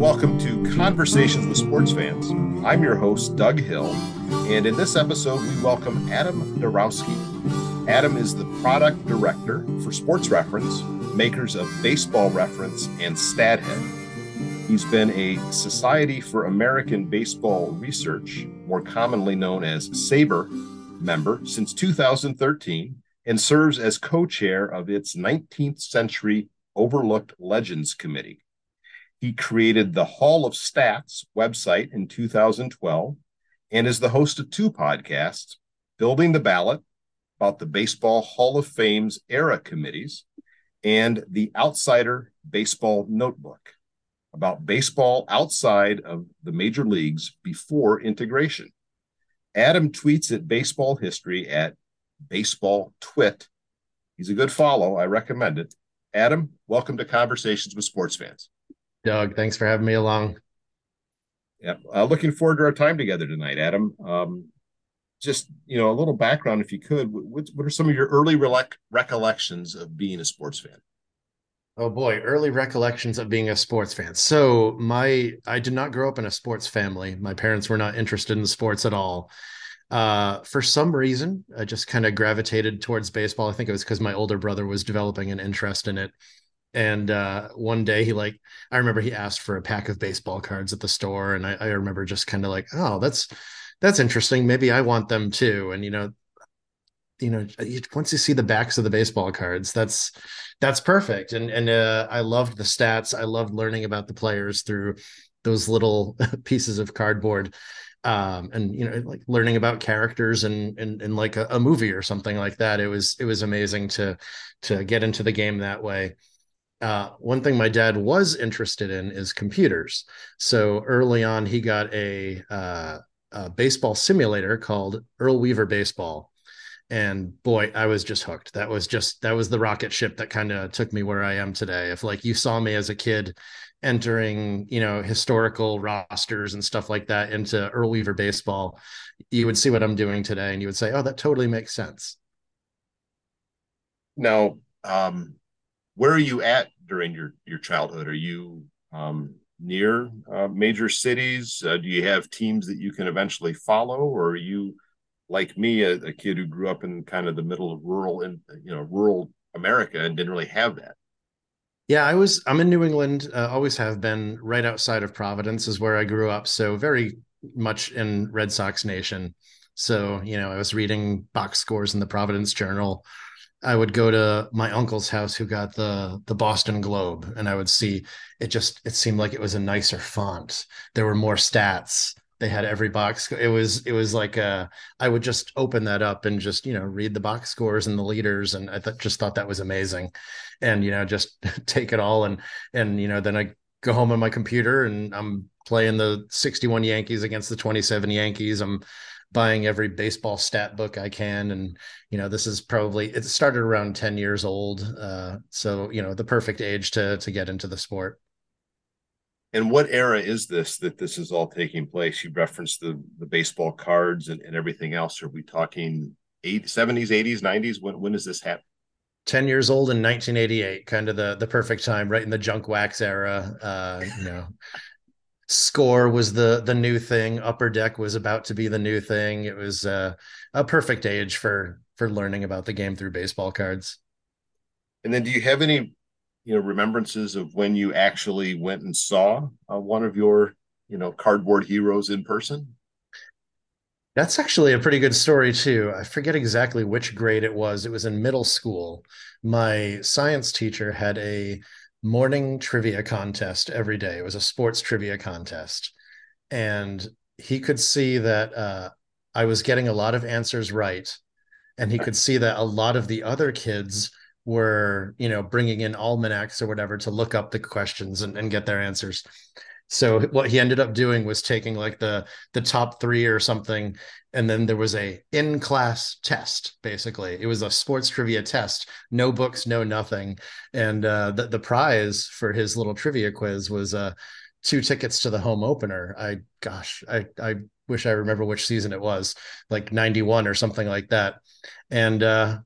welcome to Conversations with Sports Fans. I'm your host, Doug Hill, and in this episode, we welcome Adam Darowski. Adam is the product director for Sports Reference, makers of Baseball Reference and StatHead. He's been a Society for American Baseball Research, more commonly known as SABR, member since 2013 and serves as co chair of its 19th Century Overlooked Legends Committee. He created the Hall of Stats website in 2012 and is the host of two podcasts Building the Ballot about the Baseball Hall of Fame's era committees and the Outsider Baseball Notebook about baseball outside of the major leagues before integration. Adam tweets at baseball history at baseball twit. He's a good follow. I recommend it. Adam, welcome to Conversations with Sports Fans. Doug, thanks for having me along. Yeah, uh, looking forward to our time together tonight, Adam. Um, just you know, a little background, if you could. What, what are some of your early recollections of being a sports fan? Oh boy, early recollections of being a sports fan. So my, I did not grow up in a sports family. My parents were not interested in sports at all. Uh, for some reason, I just kind of gravitated towards baseball. I think it was because my older brother was developing an interest in it and uh, one day he like i remember he asked for a pack of baseball cards at the store and i, I remember just kind of like oh that's that's interesting. Maybe i want them too. And you know you know once you see the backs of the baseball cards that's that's perfect. And and uh, i loved the stats. I loved learning about the players through those little pieces of cardboard um and you know like learning about characters and and, like a, a movie or something like that. It was it was amazing to to get into the game that way uh, one thing my dad was interested in is computers. So early on, he got a, uh, a baseball simulator called Earl Weaver Baseball. And boy, I was just hooked. That was just that was the rocket ship that kind of took me where I am today. If like you saw me as a kid entering, you know, historical rosters and stuff like that into Earl Weaver baseball, you would see what I'm doing today and you would say, "Oh, that totally makes sense." Now, um, where are you at during your your childhood? Are you um, near uh, major cities? Uh, do you have teams that you can eventually follow, or are you like me, a, a kid who grew up in kind of the middle of rural and you know rural America and didn't really have that? Yeah, I was. I'm in New England. Uh, always have been. Right outside of Providence is where I grew up. So very much in Red Sox Nation. So you know, I was reading box scores in the Providence Journal I would go to my uncle's house who got the the Boston Globe and I would see it just it seemed like it was a nicer font. There were more stats. They had every box. It was it was like a I would just open that up and just, you know, read the box scores and the leaders and I th- just thought that was amazing. And you know, just take it all and and you know, then I go home on my computer and I'm playing the 61 Yankees against the 27 Yankees. I'm buying every baseball stat book I can. And, you know, this is probably, it started around 10 years old. Uh, so, you know, the perfect age to, to get into the sport. And what era is this that this is all taking place? You referenced the, the baseball cards and, and everything else. Are we talking eight, 70s, 80s, 90s? When, when does this happen? 10 years old in 1988 kind of the the perfect time right in the junk wax era uh you know score was the the new thing. Upper deck was about to be the new thing. It was uh, a perfect age for for learning about the game through baseball cards. And then do you have any you know remembrances of when you actually went and saw uh, one of your you know cardboard heroes in person? That's actually a pretty good story too. I forget exactly which grade it was. It was in middle school. My science teacher had a morning trivia contest every day. It was a sports trivia contest. And he could see that uh, I was getting a lot of answers right. And he could see that a lot of the other kids were, you know, bringing in almanacs or whatever to look up the questions and, and get their answers. So what he ended up doing was taking like the the top three or something, and then there was a in class test. Basically, it was a sports trivia test. No books, no nothing. And uh, the the prize for his little trivia quiz was uh, two tickets to the home opener. I gosh, I I wish I remember which season it was, like ninety one or something like that. And uh,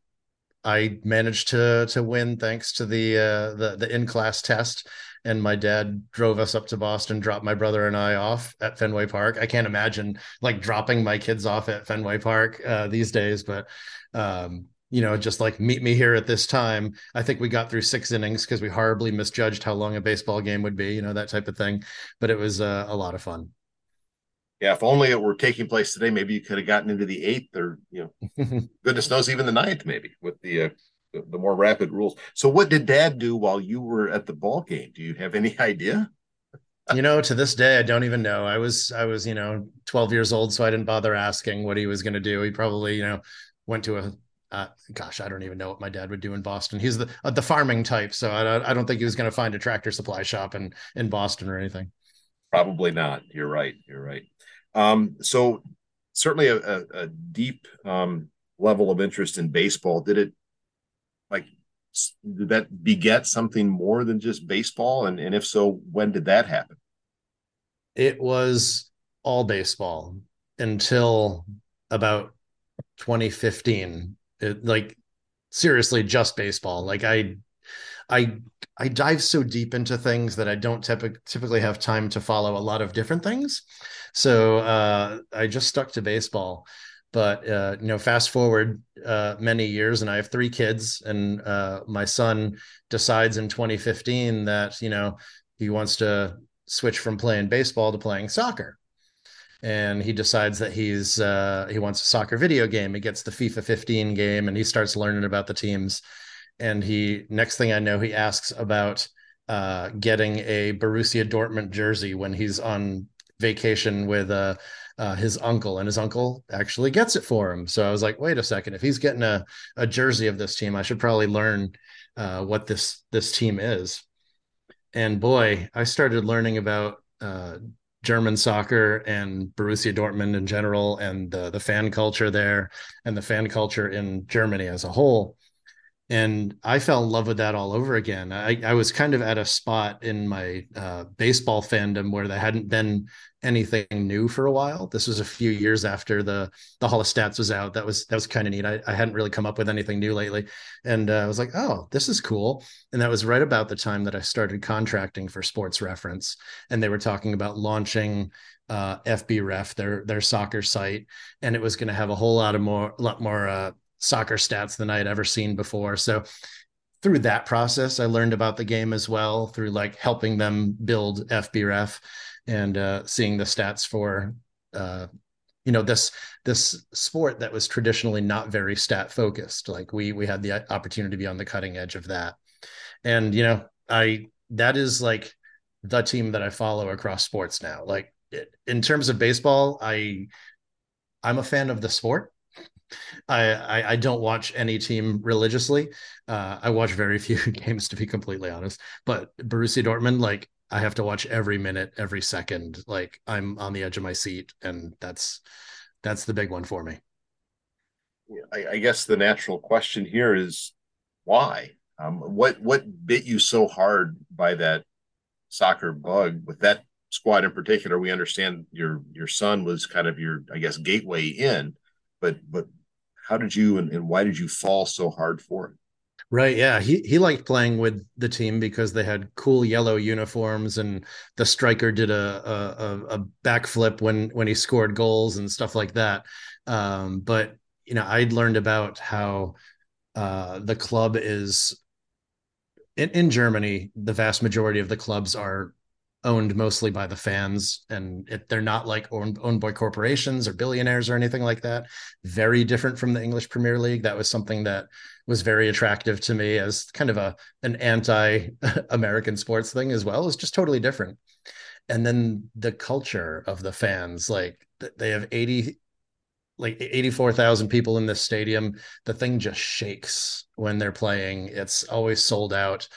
I managed to to win thanks to the uh, the the in class test. And my dad drove us up to Boston, dropped my brother and I off at Fenway Park. I can't imagine like dropping my kids off at Fenway Park uh, these days, but um, you know, just like meet me here at this time. I think we got through six innings because we horribly misjudged how long a baseball game would be, you know, that type of thing. But it was uh, a lot of fun yeah, if only it were taking place today, maybe you could have gotten into the eighth or, you know, goodness knows, even the ninth, maybe with the, uh, the, more rapid rules. So, what did Dad do while you were at the ball game? Do you have any idea? you know, to this day, I don't even know. I was, I was, you know, 12 years old, so I didn't bother asking what he was going to do. He probably, you know, went to a, uh, gosh, I don't even know what my dad would do in Boston. He's the uh, the farming type, so I, I don't think he was going to find a tractor supply shop in in Boston or anything. Probably not. You're right. You're right. Um, so certainly a, a, a deep um, level of interest in baseball. Did it did that beget something more than just baseball? And, and if so, when did that happen? It was all baseball until about 2015. It, like seriously, just baseball. Like I, I, I dive so deep into things that I don't typ- typically have time to follow a lot of different things. So uh, I just stuck to baseball. But uh, you know, fast forward uh, many years, and I have three kids, and uh, my son decides in 2015 that you know he wants to switch from playing baseball to playing soccer and he decides that he's uh, he wants a soccer video game. He gets the FIFA 15 game, and he starts learning about the teams. And he next thing I know, he asks about uh, getting a Borussia Dortmund jersey when he's on vacation with uh, uh, his uncle, and his uncle actually gets it for him. So I was like, wait a second, if he's getting a, a jersey of this team, I should probably learn uh, what this this team is. And boy, I started learning about uh, German soccer and Borussia Dortmund in general, and the the fan culture there, and the fan culture in Germany as a whole and I fell in love with that all over again. I, I was kind of at a spot in my uh, baseball fandom where there hadn't been anything new for a while. This was a few years after the the Hall of Stats was out. That was that was kind of neat. I, I hadn't really come up with anything new lately, and uh, I was like, oh, this is cool. And that was right about the time that I started contracting for Sports Reference, and they were talking about launching uh, FBref, their their soccer site, and it was going to have a whole lot of more, lot more uh, soccer stats than I had ever seen before. So through that process, I learned about the game as well through like helping them build FBref and uh, seeing the stats for uh, you know this this sport that was traditionally not very stat focused. Like we we had the opportunity to be on the cutting edge of that, and you know I that is like the team that I follow across sports now. Like in terms of baseball, I I'm a fan of the sport. I, I, I don't watch any team religiously. Uh, I watch very few games to be completely honest. But Borussia Dortmund, like I have to watch every minute, every second. Like I'm on the edge of my seat, and that's that's the big one for me. I, I guess the natural question here is why? Um, what what bit you so hard by that soccer bug with that squad in particular? We understand your your son was kind of your I guess gateway in, but but how did you and, and why did you fall so hard for it? Right. Yeah. He he liked playing with the team because they had cool yellow uniforms and the striker did a a, a backflip when when he scored goals and stuff like that. Um, but you know, I'd learned about how uh, the club is in, in Germany, the vast majority of the clubs are owned mostly by the fans and it, they're not like owned, owned by corporations or billionaires or anything like that. Very different from the english premier league. That was something that was very attractive to me as kind of a an anti american sports thing as well. Is just totally different. And then the culture of the fans like they have 80 like 84,000 people in this stadium. The thing just shakes when they're playing. It's always sold out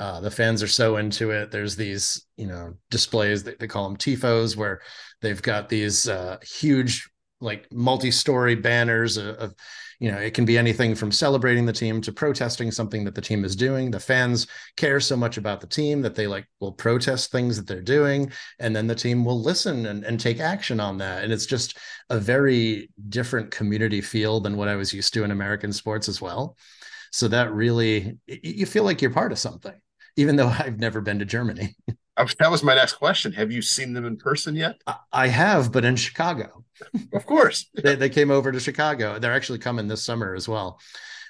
uh, the fans are so into it. There's these, you know, displays that they call them tifos, where they've got these uh, huge like multi-story banners of, of, you know it can be anything from celebrating the team to protesting something that the team is doing. The fans care so much about the team that they like will protest things that they're doing and then the team will listen and, and take action on that. And it's just a very different community feel than what i was used to in american sports as well. So that really you feel like you're part of something even though i've never been to germany that was my next question. Have you seen them in person yet? I have, but in Chicago. of course. they, they came over to Chicago. They're actually coming this summer as well.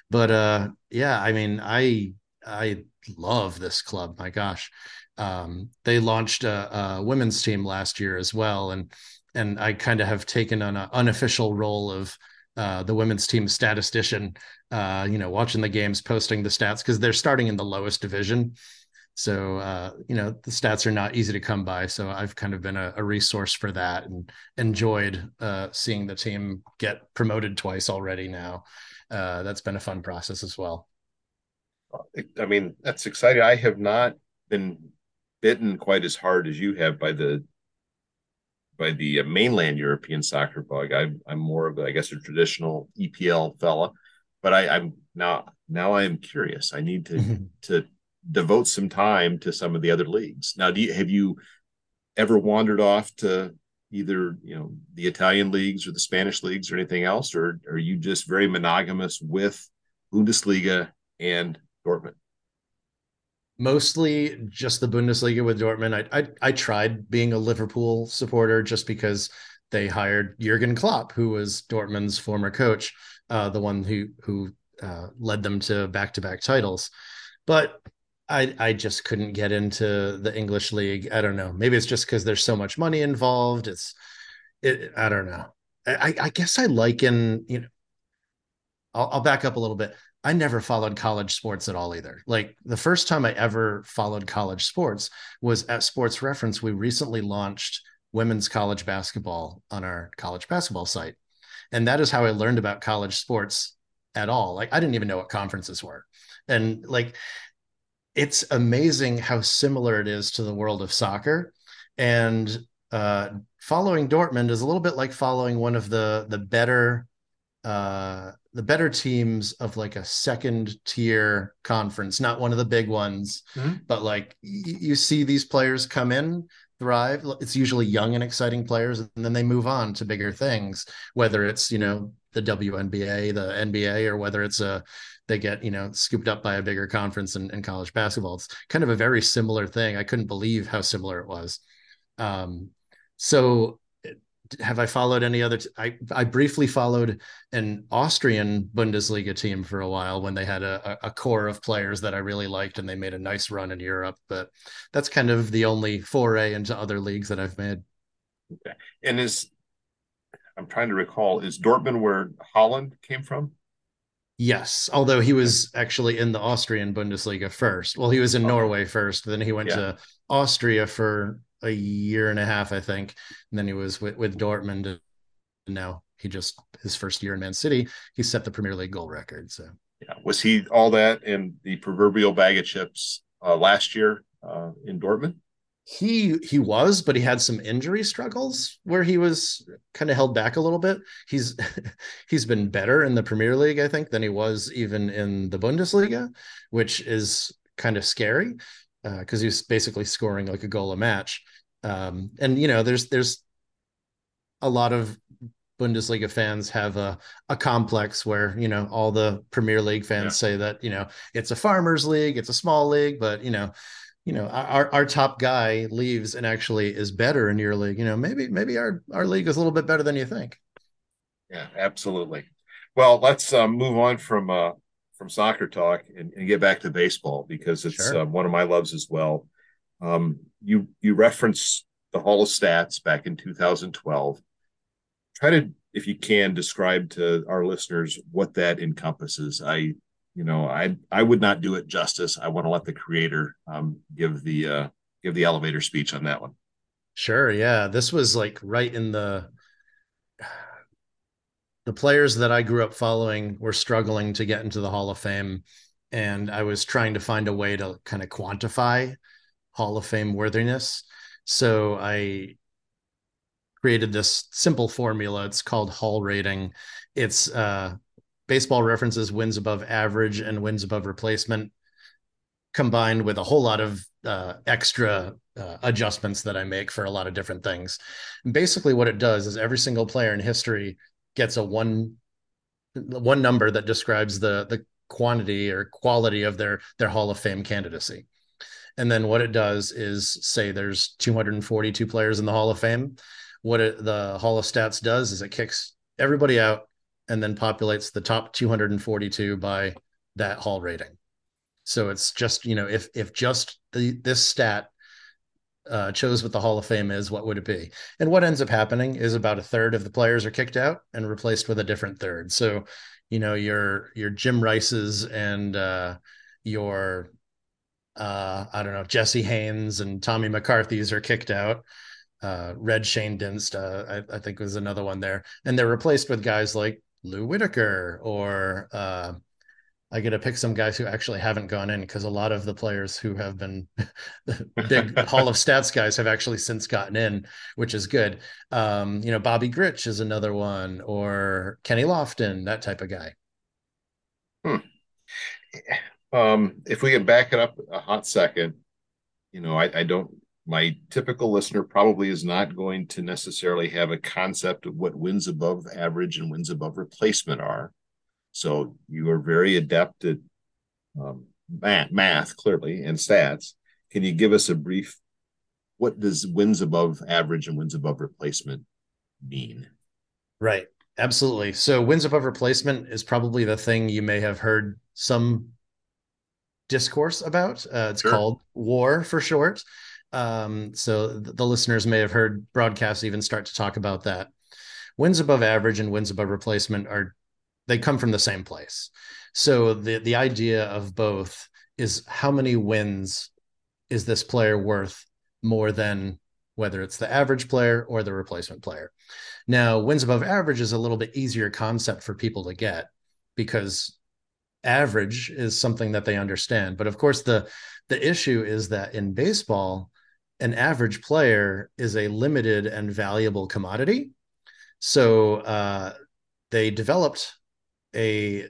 But uh, yeah, I mean, I I love this club. My gosh, um, they launched a, a, women's team last year as well, and and I kind of have taken on an unofficial role of uh, the women's team statistician. Uh, you know, watching the games, posting the stats because they're starting in the lowest division. So uh, you know the stats are not easy to come by. So I've kind of been a, a resource for that and enjoyed uh, seeing the team get promoted twice already. Now uh, that's been a fun process as well. I mean that's exciting. I have not been bitten quite as hard as you have by the by the uh, mainland European soccer bug. I, I'm more of, I guess, a traditional EPL fella, but I, I'm now now I am curious. I need to to devote some time to some of the other leagues. Now, do you have you ever wandered off to either you know the Italian leagues or the Spanish leagues or anything else, or are you just very monogamous with Bundesliga and Dortmund? Mostly just the Bundesliga with Dortmund. I, I I tried being a Liverpool supporter just because they hired Jurgen Klopp, who was Dortmund's former coach, uh, the one who who uh, led them to back to back titles. But I I just couldn't get into the English league. I don't know. Maybe it's just because there's so much money involved. It's it. I don't know. I I guess I liken you know. I'll, I'll back up a little bit. I never followed college sports at all either. Like the first time I ever followed college sports was at Sports Reference. We recently launched women's college basketball on our college basketball site. And that is how I learned about college sports at all. Like I didn't even know what conferences were. And like it's amazing how similar it is to the world of soccer. And uh, following Dortmund is a little bit like following one of the the better uh, the better teams of like a second tier conference, not one of the big ones, mm-hmm. but like y- you see these players come in, thrive. It's usually young and exciting players, and then they move on to bigger things, whether it's you know the WNBA, the NBA, or whether it's a they get you know scooped up by a bigger conference in, in college basketball it's kind of a very similar thing i couldn't believe how similar it was um, so have i followed any other t- I, I briefly followed an austrian bundesliga team for a while when they had a, a core of players that i really liked and they made a nice run in europe but that's kind of the only foray into other leagues that i've made. Okay. And is i'm trying to recall is dortmund where Haaland came from? Yes, although he was actually in the Austrian Bundesliga first. Well, he was in Norway first, then he went yeah. to Austria for a year and a half, I think, and then he was with, with Dortmund. And now he just his first year in Man City, he set the Premier League goal record. So yeah, was he all that in the proverbial bag of chips uh, last year uh, in Dortmund? he he was but he had some injury struggles where he was kind of held back a little bit he's he's been better in the premier league i think than he was even in the bundesliga which is kind of scary because uh, he's basically scoring like a goal a match. Um, and you know there's there's a lot of Bundesliga fans have a, a complex where, you know, all the Premier League fans yeah. say that, you know, it's a farmers league, it's a small league, but, you know, you know our our top guy leaves and actually is better in your league. You know maybe maybe our our league is a little bit better than you think. Yeah absolutely. Well let's uh, move on from uh from soccer talk and, and get back to baseball because it's sure. uh, one of my loves as well um you you reference the hall of stats back in 2012 try to if you can describe to our listeners what that encompasses i you know, I I would not do it justice. I want to let the creator um, give the uh, give the elevator speech on that one. Sure. Yeah, this was like right in the the players that I grew up following were struggling to get into the Hall of Fame, and I was trying to find a way to kind of quantify Hall of Fame worthiness. So I created this simple formula. It's called Hall rating. It's uh, baseball references wins above average and wins above replacement combined with a whole lot of uh, extra uh, adjustments that I make for a lot of different things. And basically, what it does is every single player in history gets a one one number that describes the the quantity or quality of their their Hall of Fame candidacy. And then what it does is say there's 242 players in the Hall of Fame. What it, the Hall of Stats does is it kicks everybody out and then populates the top 242 by that Hall rating. So it's just you know if if just the this stat uh, chose what the Hall of Fame is, what would it be? And what ends up happening is about a third of the players are kicked out and replaced with a different third. So, you know, your your Jim Rice's and uh, your uh, I don't know Jesse Haines and Tommy McCarthy's are kicked out. Uh, Red Schoendienst, uh, I, I, think was another one there, and they're replaced with guys like Lou Whitaker or uh, I get to pick some guys who actually haven't gone in because a lot of the players who have been big Hall of Stats guys have actually since gotten in, which is good. Um, you know, Bobby Grich is another one, or Kenny Lofton, that type of guy. Hmm. Um, if we can back it up a hot second, you know, I, I don't. My typical listener probably is not going to necessarily have a concept of what wins above average and wins above replacement are so you are very adept at um, math, math, clearly, and stats. Can you give us a brief? What does wins above average and wins above replacement mean? Right. Absolutely. So wins above replacement is probably the thing you may have heard some discourse about. Uh, it's sure. called WAR for short. Um, so the, the listeners may have heard broadcasts even start to talk about that. Wins above average and wins above replacement are they come from the same place. So the the idea of both is how many wins is this player worth more than whether it's the average player or the replacement player. Now, wins above average is a little bit easier concept for people to get because average is something that they understand. But of course, the the issue is that in baseball, an average player is a limited and valuable commodity. So uh, they developed a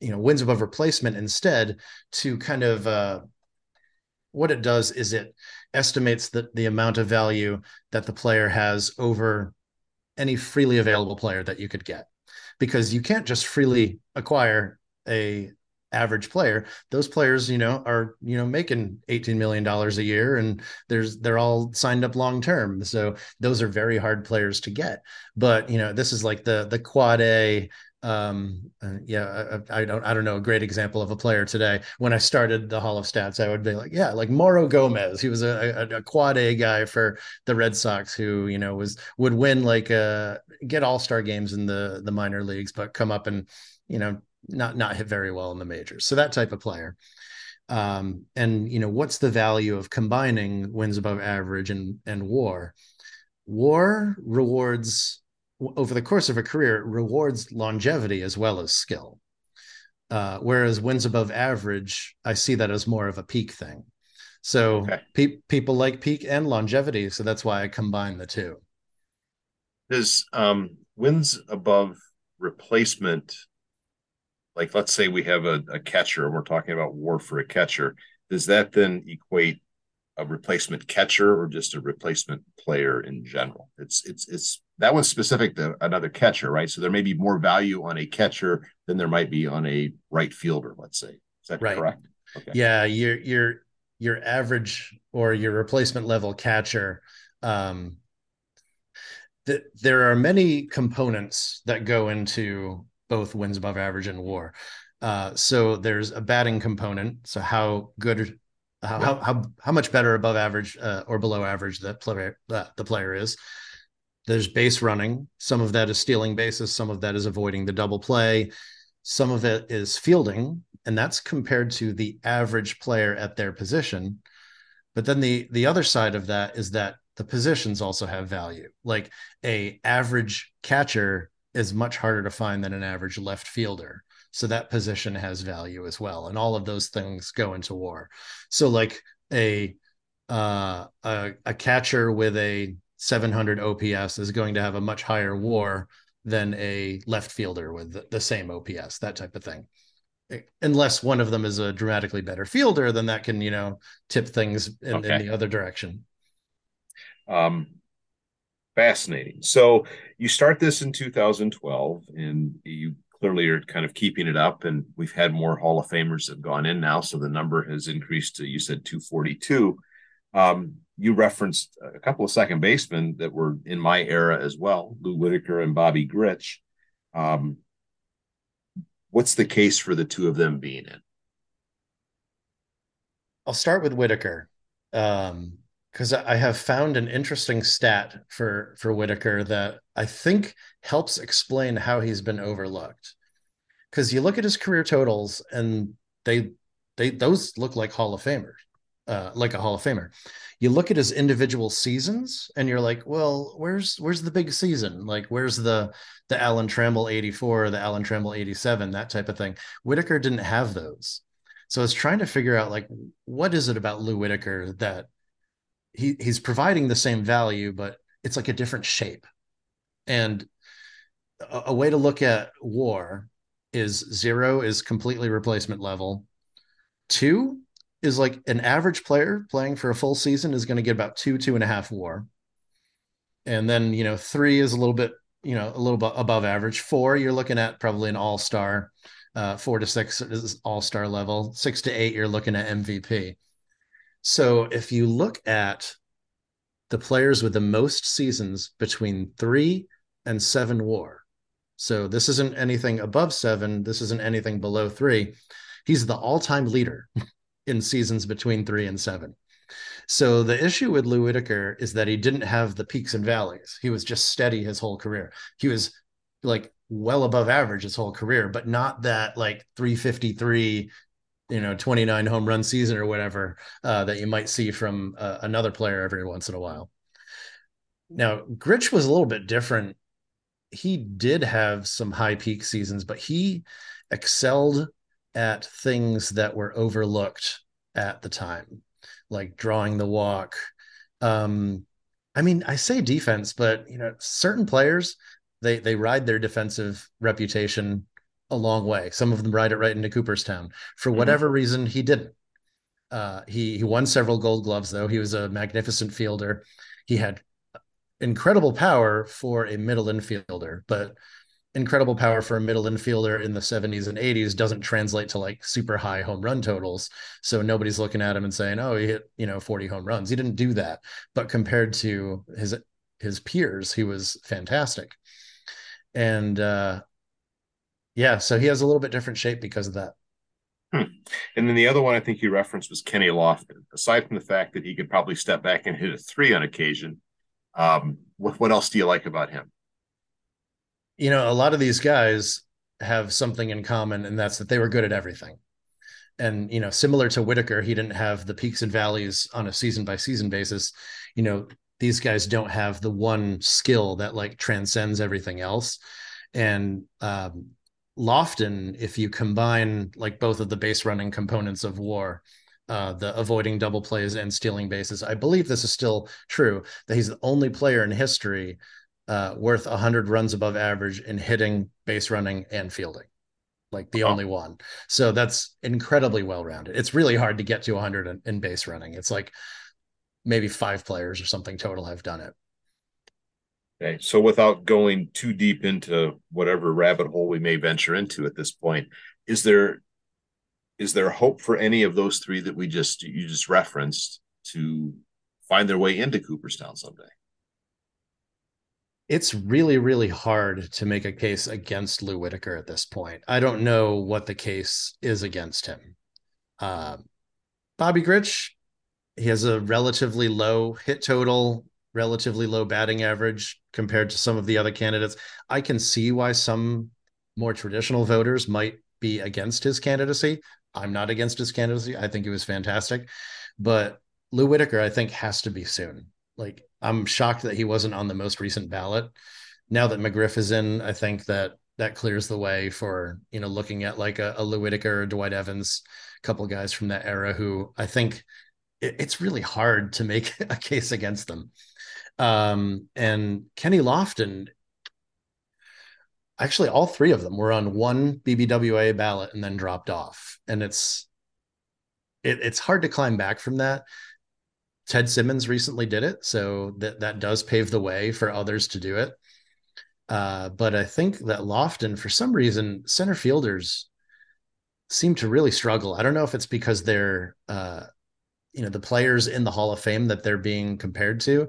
you know wins above replacement instead to kind of uh, what it does is it estimates the, the amount of value that the player has over any freely available player that you could get. Because you can't just freely acquire a average player. Those players you know are you know making 18 million dollars a year and there's they're all signed up long term. So those are very hard players to get. But you know this is like the the quad a um uh, yeah I, I, don't i don't know a great example of a player today. When i started the hall of stats i would be like yeah like mauro gomez. He was a, a, a quad a guy for the red sox who you know was would win like uh get all-star games in the the minor leagues but come up and you know not not hit very well in the majors. So that type of player. Um and you know what's the value of combining wins above average and and war? War rewards over the course of a career rewards longevity as well as skill. Uh, whereas wins above average, I see that as more of a peak thing. So okay. pe- people like peak and longevity, so that's why I combine the two. Does um, wins above replacement, like let's say we have a, a catcher, and we're talking about war for a catcher, does that then equate a replacement catcher or just a replacement player in general. It's it's it's that one's specific to another catcher, right? So there may be more value on a catcher than there might be on a right fielder, let's say. Is that right. correct? Okay. Yeah, your your your average or your replacement level catcher um th- there are many components that go into both wins above average and war. Uh, so there's a batting component. So how good how, how, how, how much better above average uh, or below average that player uh, the player is. There's base running. Some of that is stealing bases. Some of that is avoiding the double play. Some of it is fielding, and that's compared to the average player at their position. But then the the other side of that is that the positions also have value. Like a average catcher is much harder to find than an average left fielder so that position has value as well and all of those things go into war so like a uh, a, a catcher with a 700 OPS is going to have a much higher WAR than a left fielder with the same OPS, that type of thing. Unless one of them is a dramatically better fielder, then that can, you know, tip things in, okay. in the other direction. Um, fascinating. So you start this in 2012, and you clearly are kind of keeping it up. And we've had more Hall of Famers that have gone in now, so the number has increased to you said 242. Um, you referenced a couple of second basemen that were in my era as well, Lou Whitaker and Bobby Grich. Um, what's the case for the two of them being in? I'll start with Whitaker because I have found an interesting stat for for Whitaker that I think helps explain how he's been overlooked. Because you look at his career totals and they they those look like Hall of Famers, uh, like a Hall of Famer you look at his individual seasons and you're like, well, where's where's the big season? Like where's the the Alan Trammell 84, the Alan Trammell 87, that type of thing. Whitaker didn't have those. So I was trying to figure out like what is it about Lou Whitaker that he he's providing the same value, but it's like a different shape. And a, a way to look at war is zero is completely replacement level. Two is like an average player playing for a full season is going to get about two, two and a half war. And then, you know, three is a little bit, you know, a little bit above average. Four, you're looking at probably an all star. Uh, four to six is all star level. Six to eight, you're looking at MVP. So if you look at the players with the most seasons between three and seven war, so this isn't anything above seven, this isn't anything below three. He's the all time leader in seasons between three and seven. So the issue with Lou Whitaker is that he didn't have the peaks and valleys. He was just steady his whole career. He was like well above average his whole career, but not that like 353, you know, 29 home run season or whatever uh, that you might see from uh, another player every once in a while. Now, Grich was a little bit different. He did have some high peak seasons, but he excelled at things that were overlooked at the time, like drawing the walk. Um, I mean, I say defense, but you know, certain players they they ride their defensive reputation a long way. Some of them ride it right into Cooperstown. For mm-hmm. whatever mm-hmm. reason, he didn't. Uh, he he won several Gold Gloves though. He was a magnificent fielder. He had incredible power for a middle infielder, but incredible power for a middle infielder in the 70s and 80s doesn't translate to like super high home run totals. So nobody's looking at him and saying, "Oh, he hit, you know, 40 home runs." He didn't do that. But compared to his his peers, he was fantastic. And uh yeah, so he has a little bit different shape because of that. Hmm. And then the other one I think you referenced was Kenny Lofton. Aside from the fact that he could probably step back and hit a three on occasion, um, what, what else do you like about him? you know, a lot of these guys have something in common, and that's that they were good at everything. And you know, similar to Whitaker, he didn't have the peaks and valleys on a season by season basis. You know, these guys don't have the one skill that like transcends everything else. And um, Lofton, if you combine like both of the base running components of war, uh, the avoiding double plays and stealing bases. I believe this is still true that he's the only player in history uh, worth 100 runs above average in hitting, base running, and fielding. Like the oh. only one. So that's incredibly well rounded. It's really hard to get to 100 in, in base running. It's like maybe five players or something total have done it. Okay. So without going too deep into whatever rabbit hole we may venture into at this point, is there is there hope for any of those three that we just you just referenced to find their way into Cooperstown someday? it's really, really hard to make a case against Lou Whitaker at this point. I don't know what the case is against him. Uh, Bobby Grich, he has a relatively low hit total, relatively low batting average compared to some of the other candidates. I can see why some more traditional voters might be against his candidacy. I'm not against his candidacy. I think he was fantastic. But Lou Whitaker, I think, has to be soon. Like I'm shocked that he wasn't on the most recent ballot. Now that McGriff is in, I think that that clears the way for you know looking at like a, a Lou Whitaker Dwight Evans, a couple guys from that era who I think it, it's really hard to make a case against them. Um, and Kenny Lofton, actually, all three of them were on one BBWA ballot and then dropped off. And it's it, it's hard to climb back from that. Ted Simmons recently did it, so that that does pave the way for others to do it. Uh, but I think that Lofton, for some reason, center fielders seem to really struggle. I don't know if it's because they're, uh, you know, the players in the Hall of Fame that they're being compared to.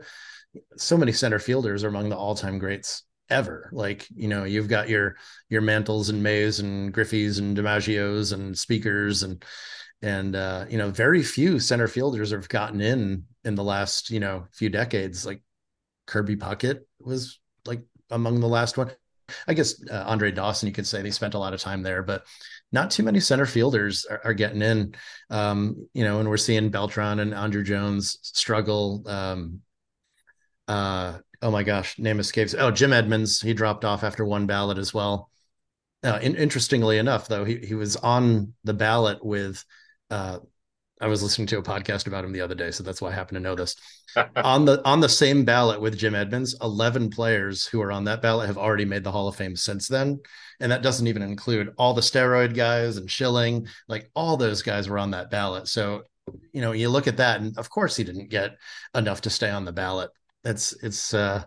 So many center fielders are among the all-time greats ever. Like, you know, you've got your your Mantles and Mays and Griffeys and DiMaggios and Speakers and and uh, you know, very few center fielders have gotten in in the last you know few decades. Like Kirby Puckett was like among the last one. I guess uh, Andre Dawson, you could say they spent a lot of time there, but not too many center fielders are, are getting in. Um, you know, and we're seeing Beltran and Andruw Jones struggle. Um, uh, oh my gosh, name escapes. Oh, Jim Edmonds, he dropped off after one ballot as well. Uh, in, interestingly enough, though, he he was on the ballot with uh, I was listening to a podcast about him the other day, so that's why I happen to know this. on the on the same ballot with Jim Edmonds, eleven players who are on that ballot have already made the Hall of Fame since then, and that doesn't even include all the steroid guys and Schilling. Like all those guys were on that ballot. So, you know, you look at that, and of course he didn't get enough to stay on the ballot. That's it's uh,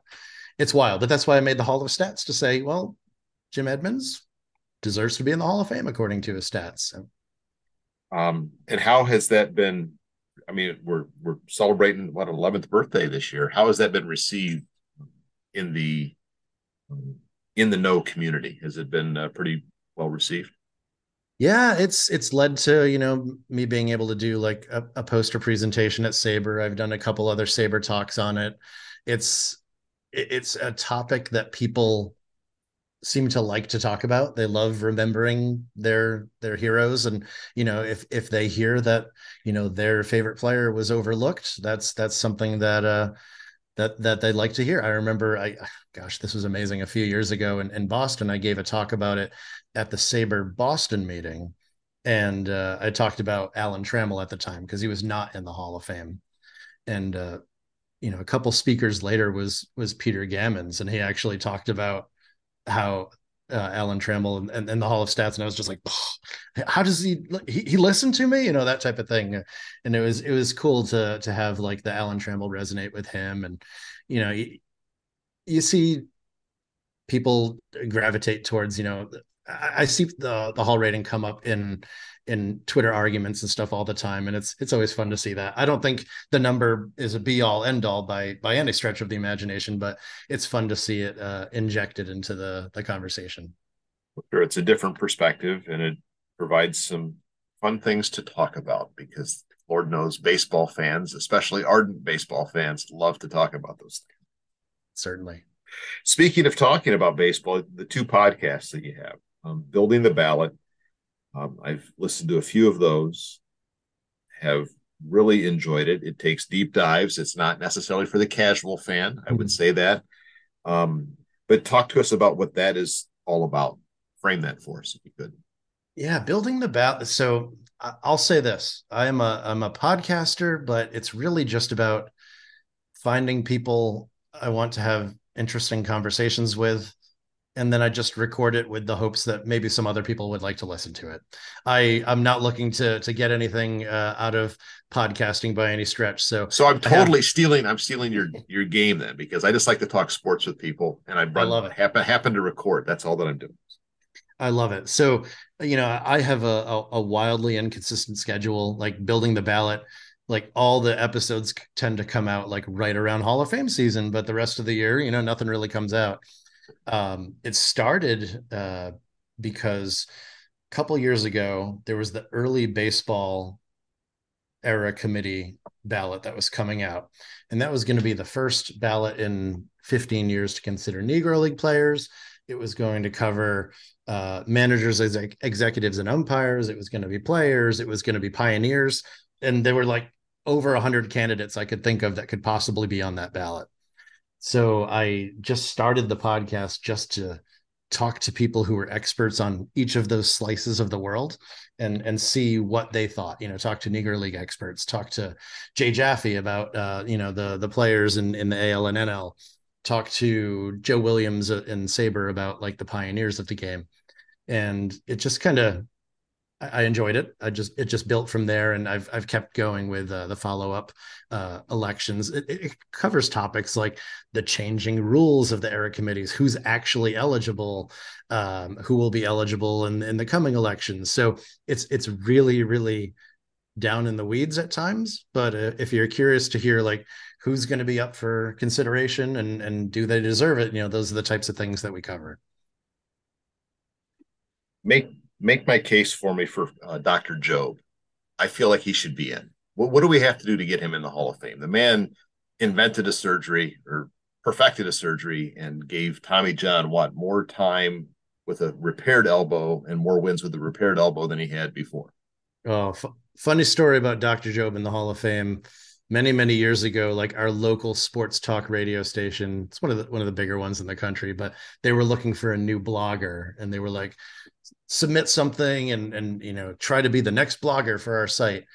it's wild, but that's why I made the Hall of Stats to say, well, Jim Edmonds deserves to be in the Hall of Fame according to his stats. Um, and how has that been? I mean, we're we're celebrating what 11th birthday this year. How has that been received in the in the no community? Has it been uh, pretty well received? Yeah, it's it's led to you know me being able to do like a, a poster presentation at SABR I've done a couple other SABR talks on it. It's it's a topic that people seem to like to talk about. They love remembering their their heroes, and you know, if if they hear that you know their favorite player was overlooked, that's that's something that uh that that they'd like to hear. I remember, I gosh, this was amazing. A few years ago in in Boston, I gave a talk about it at the SABR Boston meeting, and uh, I talked about Alan Trammell at the time because he was not in the Hall of Fame, and uh, you know, a couple speakers later was was Peter Gammons, and he actually talked about how uh, Alan Trammell and, and, and, the Hall of Stats, and I was just like, how does he, he he listen to me, you know, that type of thing. And it was it was cool to to have like the Alan Trammell resonate with him, and you know, you, you see people gravitate towards, you know, I see the the Hall rating come up in in Twitter arguments and stuff all the time, and it's it's always fun to see that. I don't think the number is a be all end all by by any stretch of the imagination, but it's fun to see it uh, injected into the the conversation. Sure, it's a different perspective, and it provides some fun things to talk about because Lord knows baseball fans, especially ardent baseball fans, love to talk about those things. Certainly. Speaking of talking about baseball, the two podcasts that you have, um, building the ballot um, I've listened to a few of those, have really enjoyed it. It takes deep dives. It's not necessarily for the casual fan. I would mm-hmm. say that. Um, but talk to us about what that is all about. Frame that for us if you could. Yeah, building the ballot. So I'll say this: I am a I'm a podcaster, but it's really just about finding people I want to have interesting conversations with and then I just record it with the hopes that maybe some other people would like to listen to it. I I'm not looking to to get anything uh, out of podcasting by any stretch. So so I'm totally have, stealing. I'm stealing your your game then because I just like to talk sports with people, and I, run, I love it. Happen happen to record. That's all that I'm doing. I love it. So you know I have a, a, a wildly inconsistent schedule, like building the ballot like all the episodes tend to come out like right around Hall of Fame season, but the rest of the year, you know, nothing really comes out. Um, it started uh, because a couple years ago there was the early baseball era committee ballot that was coming out, and that was going to be the first ballot in 15 years to consider Negro League players. It was going to cover uh, managers, exec- executives, and umpires. It was going to be players. It was going to be pioneers, and there were like over 100 candidates I could think of that could possibly be on that ballot. So I just started the podcast just to talk to people who were experts on each of those slices of the world and and see what they thought you know talk to negro league experts talk to jay jaffe about uh, you know the the players in in the al and nl talk to joe williams and SABR about like the pioneers of the game. And it just kind of I enjoyed it. I just it just built from there, and I've I've kept going with uh, the follow up uh, elections. It, it, covers topics like the changing rules of the era committees, who's actually eligible, um, who will be eligible in in the coming elections. So it's it's really really down in the weeds at times. But uh, if you're curious to hear like who's going to be up for consideration and and do they deserve it, you know, those are the types of things that we cover. Make make my case for me for uh, Dr. Jobe. I feel like he should be in. What, what do we have to do to get him in the Hall of Fame? The man invented a surgery or perfected a surgery and gave Tommy John what more time with a repaired elbow and more wins with a repaired elbow than he had before. Oh, f- funny story about Dr. Jobe in the Hall of Fame. Many many years ago, like our local sports talk radio station, it's one of the one of the bigger ones in the country, but they were looking for a new blogger, and they were like, submit something and and you know try to be the next blogger for our site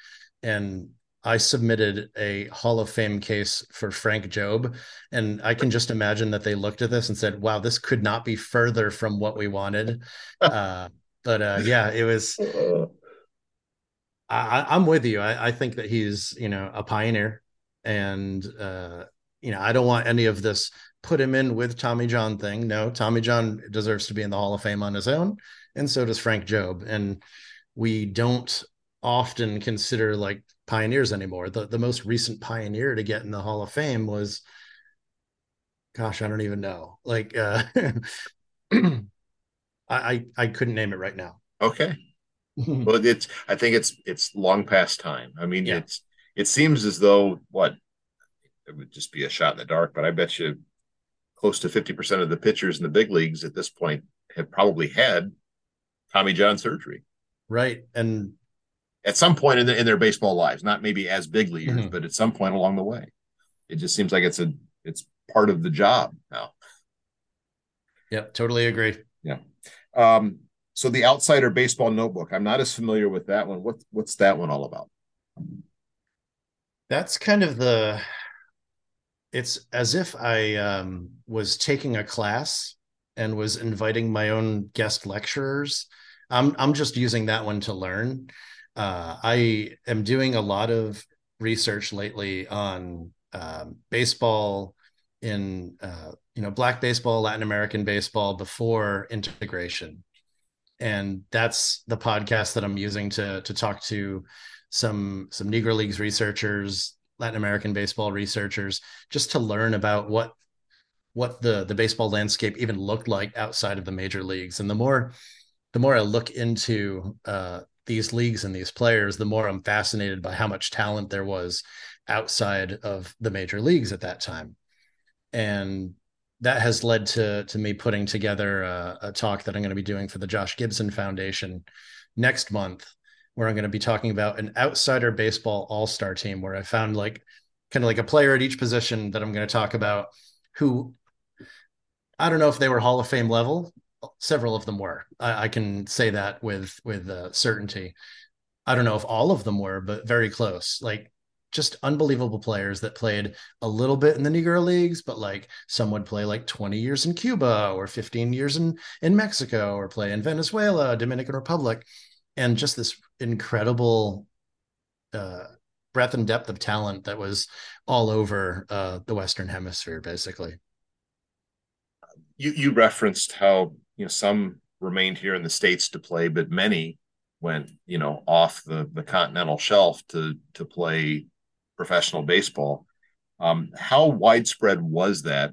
and I submitted a Hall of Fame case for Frank Jobe, and I can just imagine that they looked at this and said, "Wow, this could not be further from what we wanted." uh, but uh, yeah, it was. I, am with you. I, I, think that he's, you know, a pioneer, and uh, you know, I don't want any of this put him in with Tommy John thing. No, Tommy John deserves to be in the Hall of Fame on his own and so does Frank Jobe. And we don't often consider like pioneers anymore. The the most recent pioneer to get in the Hall of Fame was, gosh, I don't even know. Like, uh, I, I I couldn't name it right now. Okay. well, it's I think it's it's long past time. I mean, yeah. it's it seems as though what it would just be a shot in the dark, but I bet you close to 50% of the pitchers in the big leagues at this point have probably had Tommy John surgery. Right. And at some point in, the, in their baseball lives, not maybe as big leaguers, mm-hmm. but at some point along the way, it just seems like it's a it's part of the job now. Yeah, totally agree. Yeah. Um, so the Outsider Baseball Notebook, I'm not as familiar with that one. What what's that one all about? That's kind of the. It's as if I um, was taking a class and was inviting my own guest lecturers. I'm I'm just using that one to learn. Uh, I am doing a lot of research lately on um, baseball in uh, you know black baseball, Latin American baseball before integration, and that's the podcast that I'm using to to talk to some some Negro Leagues researchers, Latin American baseball researchers, just to learn about what what the the baseball landscape even looked like outside of the major leagues. And the more the more I look into uh, these leagues and these players, the more I'm fascinated by how much talent there was outside of the major leagues at that time. And that has led to to me putting together a, a talk that I'm going to be doing for the Josh Gibson Foundation next month, where I'm going to be talking about an outsider baseball all star team, where I found like kind of like a player at each position that I'm going to talk about who I don't know if they were Hall of Fame level. Several of them were. I, I can say that with with uh, certainty. I don't know if all of them were, but very close. Like just unbelievable players that played a little bit in the Negro leagues, but like some would play like 20 years in Cuba or 15 years in in Mexico or play in Venezuela, Dominican Republic, and just this incredible uh, breadth and depth of talent that was all over uh, the Western Hemisphere, basically you you referenced how you know some remained here in the states to play, but many went you know off the the continental shelf to to play professional baseball. Um, how widespread was that,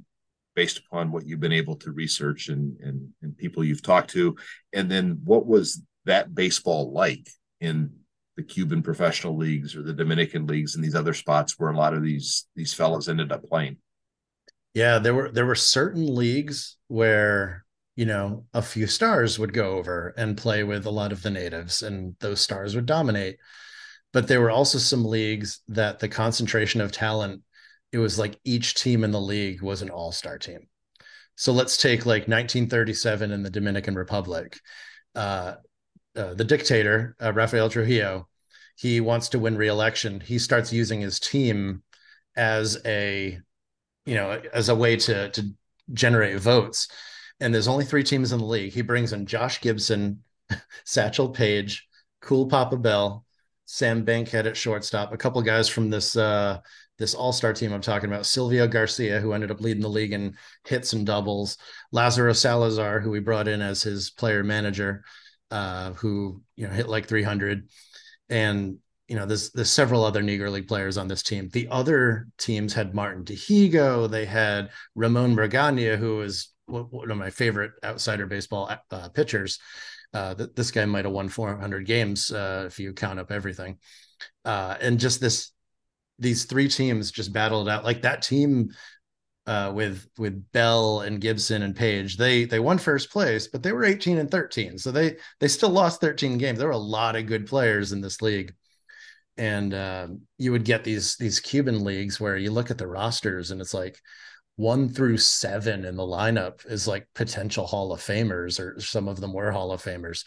based upon what you've been able to research and and, and people you've talked to, and then what was that baseball like in the Cuban professional leagues or the Dominican leagues and these other spots where a lot of these these fellows ended up playing? Yeah, there were there were certain leagues where you know a few stars would go over and play with a lot of the natives, and those stars would dominate. But there were also some leagues that the concentration of talent, it was like each team in the league was an all-star team. so let's take like 1937 in the Dominican Republic. Uh, uh, the dictator, uh, Rafael Trujillo, he wants to win re-election. He starts using his team as a, you know, as a way to to generate votes. And there's only three teams in the league. He brings in Josh Gibson, Satchel Paige, Cool Papa Bell, Sam Bankhead at shortstop, a couple guys from this uh, this all-star team I'm talking about, Silvio Garcia, who ended up leading the league in hits and doubles, Lazaro Salazar, who we brought in as his player manager, uh, who you know hit like 300, and you know there's there's several other Negro League players on this team. The other teams had Martin Dihigo, they had Ramon Bragana, who is one of my favorite outsider baseball uh, pitchers. Uh, th- this guy might have won 400 games uh, if you count up everything. Uh, and just this these three teams just battled out like that team uh, with with Bell and Gibson and Paige. They they won first place, but they were 18 and 13. So they they still lost 13 games. There were a lot of good players in this league. And uh, you would get these these Cuban leagues where you look at the rosters and it's like one through seven in the lineup is like potential Hall of Famers, or some of them were Hall of Famers.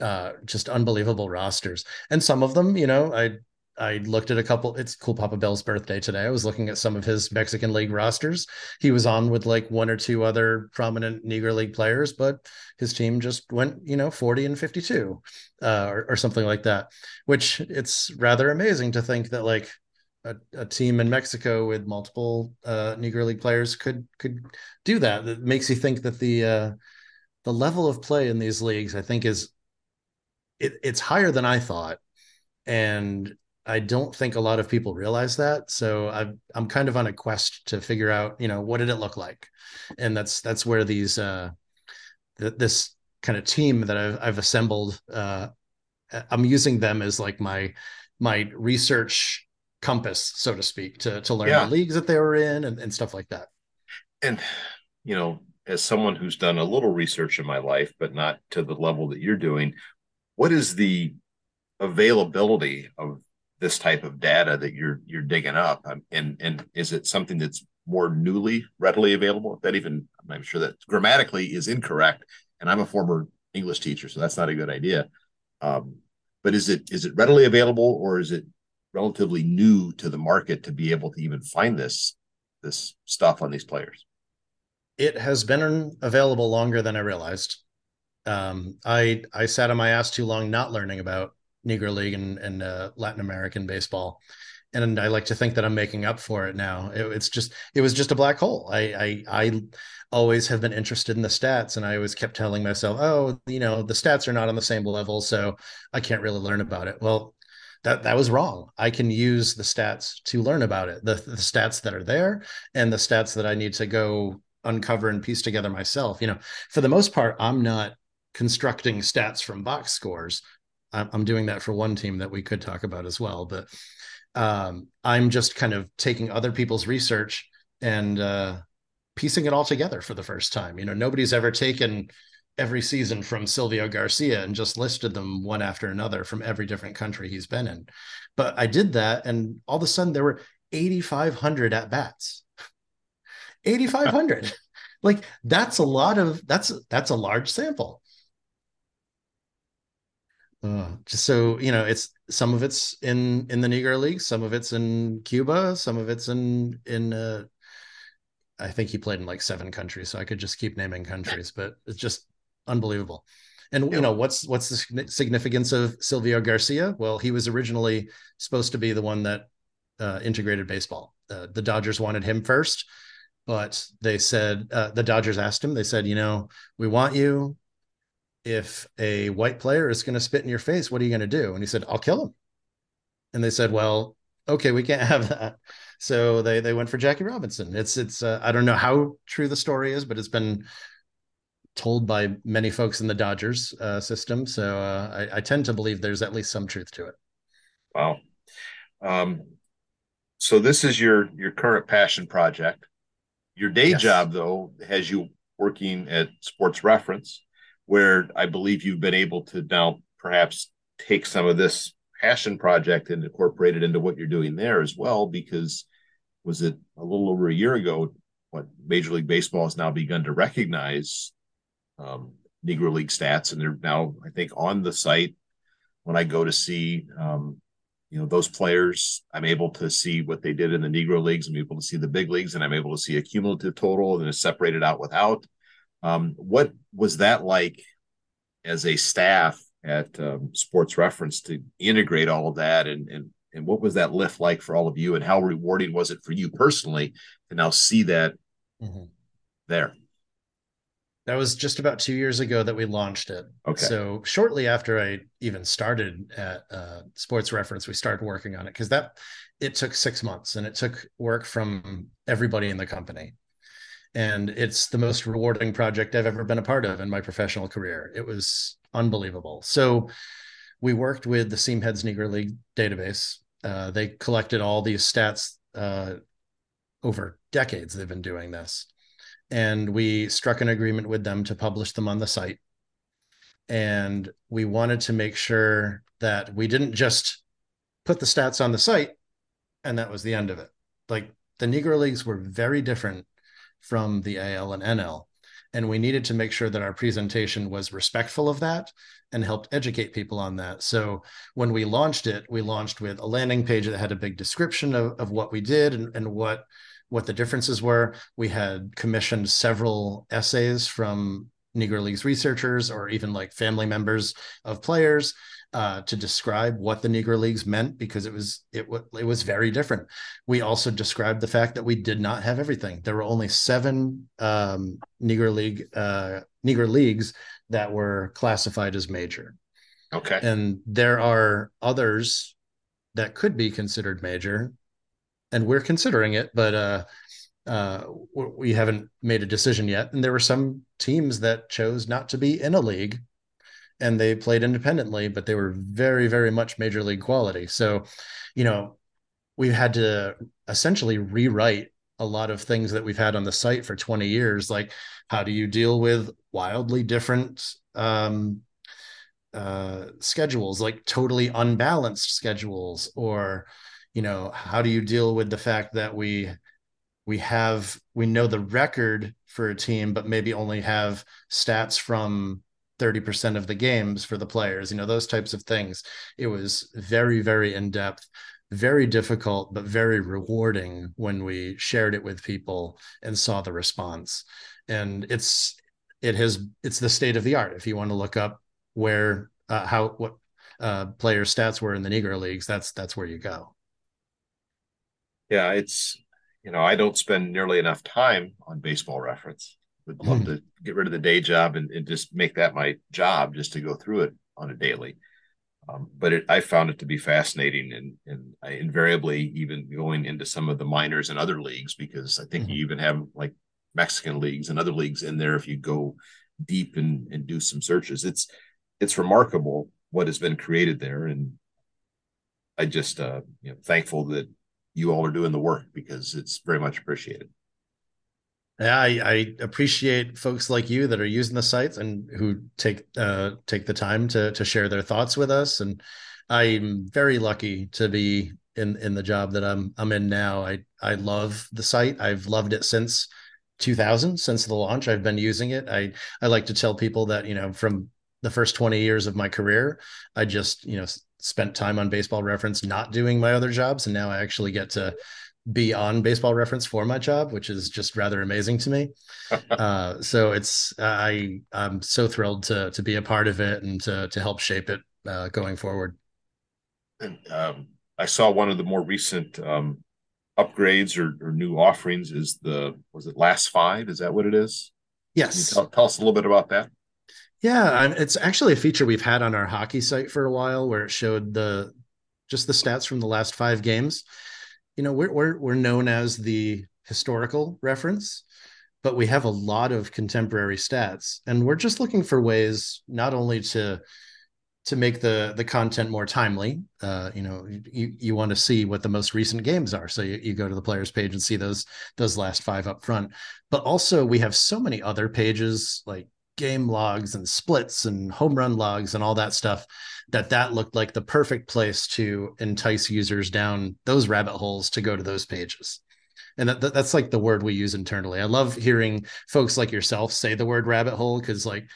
Uh, just unbelievable rosters, and some of them, you know, I I looked at a couple. It's Cool Papa Bell's birthday today. I was looking at some of his Mexican League rosters. He was on with like one or two other prominent Negro League players, but his team just went, you know, 40 and 52 uh, or, or something like that, which it's rather amazing to think that like a, a team in Mexico with multiple uh, Negro League players could could do that. That makes you think that the uh, the level of play in these leagues, I think, is it, it's higher than I thought, and I don't think a lot of people realize that. So i am kind of on a quest to figure out, you know, what did it look like, and that's that's where these uh, th- this kind of team that I've, I've assembled, uh, I'm using them as like my my research compass, so to speak, to to learn yeah. the leagues that they were in and, and stuff like that. And you know, as someone who's done a little research in my life, but not to the level that you're doing, what is the availability of this type of data that you're you're digging up? Um, and and is it something that's more newly readily available? That even i'm sure that grammatically is incorrect and i'm a former english teacher so that's not a good idea. Um, but is it is it readily available or is it relatively new to the market to be able to even find this this stuff on these players? It has been available longer than i realized. Um, i i sat on my ass too long not learning about Negro League and, and uh, Latin American baseball. And I like to think that I'm making up for it now. It, it's just, it was just a black hole. I, I, I always have been interested in the stats, and I always kept telling myself, oh, you know, the stats are not on the same level, so I can't really learn about it. Well, that that was wrong. I can use the stats to learn about it. The, the stats that are there and the stats that I need to go uncover and piece together myself. You know, for the most part, I'm not constructing stats from box scores. I'm doing that for one team that we could talk about as well. But um, I'm just kind of taking other people's research and uh, piecing it all together for the first time. You know, nobody's ever taken every season from Silvio Garcia and just listed them one after another from every different country he's been in. But I did that, and all of a sudden there were 8,500 at bats. 8,500. like that's a lot of that's that's a large sample uh, just so you know, it's some of it's in in the Negro League, some of it's in Cuba, some of it's in in. Uh, I think he played in like seven countries, so I could just keep naming countries, but it's just unbelievable. And you know what's what's the significance of Silvio Garcia? Well, he was originally supposed to be the one that uh, integrated baseball. Uh, the Dodgers wanted him first, but they said uh, the Dodgers asked him. They said, you know, we want you if a white player is going to spit in your face, what are you going to do? And he said, I'll kill him. And they said, well, okay, we can't have that. So they they went for Jackie Robinson. It's it's uh, I don't know how true the story is, but it's been told by many folks in the Dodgers uh, system. So uh, I, I, tend to believe there's at least some truth to it. Wow. Um, so this is your your current passion project. Your day yes. job, though, has you working at Sports Reference where I believe you've been able to now perhaps take some of this passion project and incorporate it into what you're doing there as well. Because was it a little over a year ago? what Major League Baseball has now begun to recognize um, Negro League stats, and they're now, I think, on the site. When I go to see, um, you know, those players, I'm able to see what they did in the Negro leagues. I'm able to see the big leagues, and I'm able to see a cumulative total, and it's separated out without. Um, what was that like as a staff at um, Sports Reference to integrate all of that, and and and what was that lift like for all of you, and how rewarding was it for you personally to now see that mm-hmm. there? That was just about two years ago that we launched it. Okay. So shortly after I even started at uh, Sports Reference, we started working on it because that it took six months and it took work from everybody in the company. And it's the most rewarding project I've ever been a part of in my professional career. It was unbelievable. So we worked with the Seamheads Negro League database. Uh, they collected all these stats uh, over decades. They've been doing this and we struck an agreement with them to publish them on the site. And we wanted to make sure that we didn't just put the stats on the site and that was the end of it. Like the Negro Leagues were very different from the AL and NL. And we needed to make sure that our presentation was respectful of that and helped educate people on that. So when we launched it, we launched with a landing page that had a big description of, of what we did and, and what what the differences were. We had commissioned several essays from Negro Leagues researchers or even like family members of players uh, to describe what the Negro Leagues meant because it was it, it was very different. We also described the fact that we did not have everything. There were only seven um, Negro League uh, Negro Leagues that were classified as major. Okay, and there are others that could be considered major and we're considering it, but uh, uh, we haven't made a decision yet. And there were some teams that chose not to be in a league, and they played independently, but they were very, very much major league quality. So, you know, we've had to essentially rewrite a lot of things that we've had on the site for 20 years like how do you deal with wildly different um, uh, schedules like totally unbalanced schedules or you know how do you deal with the fact that we we have we know the record for a team but maybe only have stats from 30% of the games for the players you know those types of things. It was very very in depth very difficult but very rewarding when we shared it with people and saw the response. And it's it has it's the state of the art. If you want to look up where uh, how what uh, player stats were in the negro leagues that's that's where you go. Yeah, it's you know I don't spend nearly enough time on Baseball Reference. Would love to get rid of the day job and, and, just make that my job, just to go through it on a daily. Um, but it, I found it to be fascinating, and and I invariably even going into some of the minors and other leagues because I think mm-hmm. you even have like Mexican leagues and other leagues in there if you go deep and, and do some searches. It's it's remarkable what has been created there, and I just uh, you know thankful that you all are doing the work because it's very much appreciated. Yeah, I, I, appreciate folks like you that are using the sites and who take uh, take the time to to share their thoughts with us. And I'm very lucky to be in in the job that I'm I'm in now. I I love the site. I've loved it since 2000, since the launch. I've been using it. I I like to tell people that you know from the first 20 years of my career, I just you know spent time on baseball reference not doing my other jobs and now i actually get to be on baseball reference for my job which is just rather amazing to me. Uh, so it's i i'm so thrilled to to be a part of it and to to help shape it uh, going forward. And um, i saw one of the more recent um, upgrades or, or, new offerings is the was it last five? Is that what it is? Yes. tell, tell us a little bit about that? Yeah, it's actually a feature we've had on our hockey site for a while, where it showed the just the stats from the last five games. You know, we're we're we're known as the historical reference, but we have a lot of contemporary stats, and we're just looking for ways not only to to make the the content more timely. Uh, you know, you you want to see what the most recent games are, so you, you go to the players page and see those those last five up front. But also, we have so many other pages like game logs and splits and home run logs and all that stuff that that looked like the perfect place to entice users down those rabbit holes to go to those pages and that, that's like the word we use internally. I love hearing folks like yourself say the word rabbit hole because like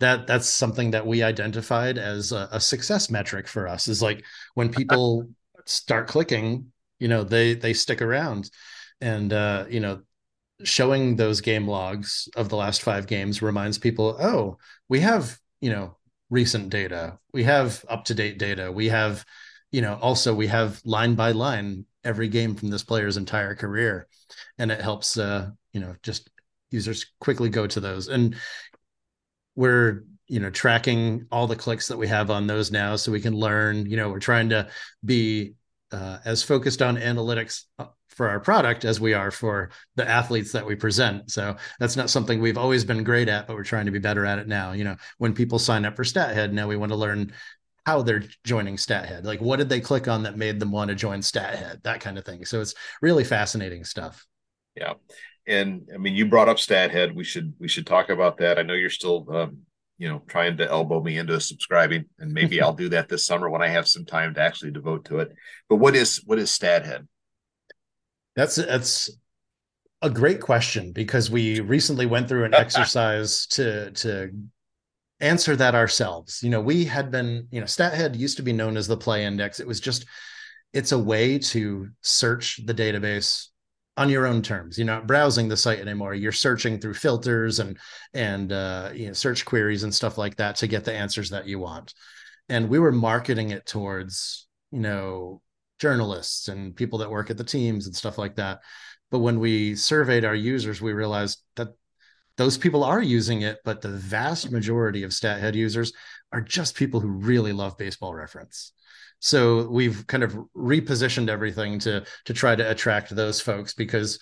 that that's something that we identified as a, a success metric for us is like when people start clicking, you know, they they stick around, and uh, you know, showing those game logs of the last five games reminds people, oh, we have you know recent data, we have up to date data, we have you know also we have line by line every game from this player's entire career. And it helps uh you know just users quickly go to those. And we're you know tracking all the clicks that we have on those now so we can learn you know we're trying to be uh, as focused on analytics uh, for our product as we are for the athletes that we present. So that's not something we've always been great at but we're trying to be better at it now. You know when people sign up for stathead now we want to learn how they're joining stathead like what did they click on that made them want to join stathead that kind of thing. So it's really fascinating stuff. Yeah. And i mean you brought up stathead we should we should talk about that. I know you're still um, you know trying to elbow me into subscribing and maybe i'll do that this summer when i have some time to actually devote to it. But what is what is stathead that's that's a great question because we recently went through an exercise to to answer that ourselves. You know we had been you know stathead used to be known as the play index. It was just it's a way to search the database on your own terms. You're not browsing the site anymore. You're searching through filters and and uh, you know search queries and stuff like that to get the answers that you want. And we were marketing it towards you know journalists and people that work at the teams and stuff like that. But when we surveyed our users we realized that those people are using it but the vast majority of stathead users are just people who really love baseball reference so we've kind of repositioned everything to to try to attract those folks because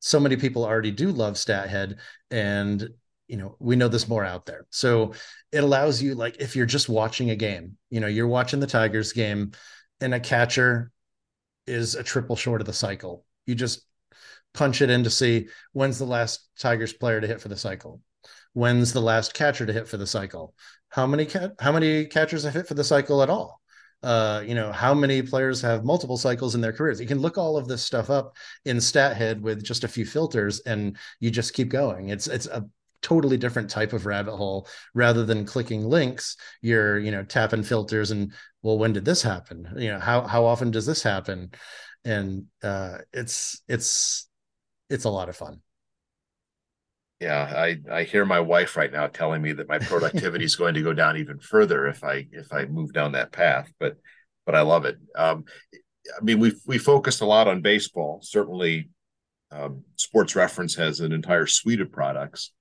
so many people already do love stathead and you know we know there's more out there. So it allows you like if you're just watching a game you know you're watching the tigers game and a catcher is a triple short of the cycle. You just punch it in to see when's the last tigers player to hit for the cycle? When's the last catcher to hit for the cycle? How many cat how many catchers have hit for the cycle at all uh, you know, how many players have multiple cycles in their careers. You can look all of this stuff up in StatHead with just a few filters, and you just keep going. It's it's a totally different type of rabbit hole rather than clicking links you're you know tapping filters and well when did this happen you know how how often does this happen and uh it's it's it's a lot of fun yeah i i hear my wife right now telling me that my productivity is going to go down even further if i if i move down that path but but i love it. Um i mean we we focused a lot on baseball. Certainly um, sports reference has an entire suite of products.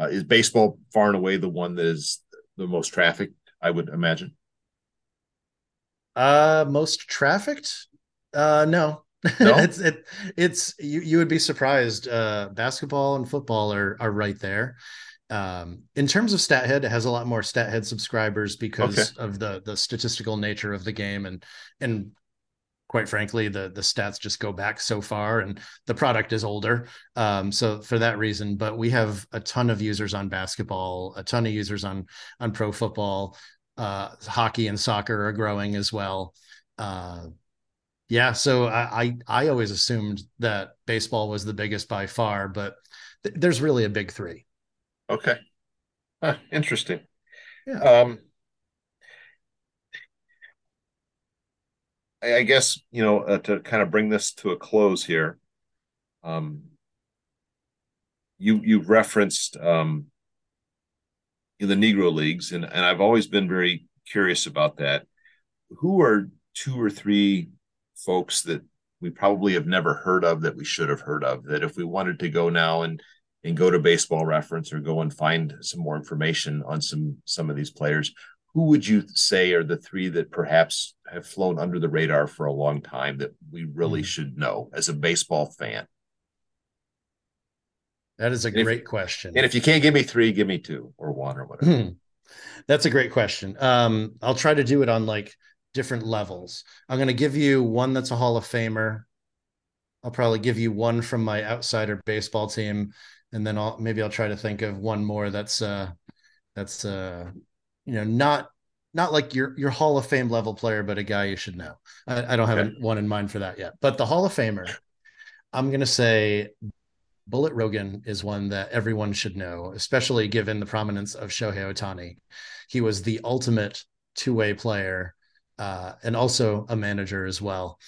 Uh, is baseball far and away the one that is the most trafficked i would imagine? Uh most trafficked? Uh no no? it's it it's you you would be surprised. Uh, basketball and football are are right there. Um, in terms of StatHead, it has a lot more StatHead subscribers because okay. of the the statistical nature of the game and and quite frankly the the stats just go back so far and the product is older um, so for that reason but we have a ton of users on basketball a ton of users on on pro football uh, hockey and soccer are growing as well uh, yeah, so I, I, I always assumed that baseball was the biggest by far, but th- there's really a big three. Okay, huh, interesting. Yeah. Um, I, I guess you know uh, to kind of bring this to a close here. Um, you you referenced um, in the Negro leagues, and and I've always been very curious about that. Who are two or three folks that we probably have never heard of that we should have heard of that if we wanted to go now and and go to baseball reference or go and find some more information on some some of these players who would you say are the three that perhaps have flown under the radar for a long time that we really mm. should know as a baseball fan that is a and great if, question and if you can't give me three give me two or one or whatever hmm. that's a great question um i'll try to do it on like different levels. I'm going to give you one that's a Hall of Famer. I'll probably give you one from my outsider baseball team, and then I'll maybe I'll try to think of one more that's uh that's uh you know not not like your your Hall of Fame level player, but a guy you should know. I, I don't have okay. one in mind for that yet. But the Hall of Famer, I'm going to say Bullet Rogan is one that everyone should know, especially given the prominence of Shohei Ohtani. He was the ultimate two way player uh, and also a manager as well.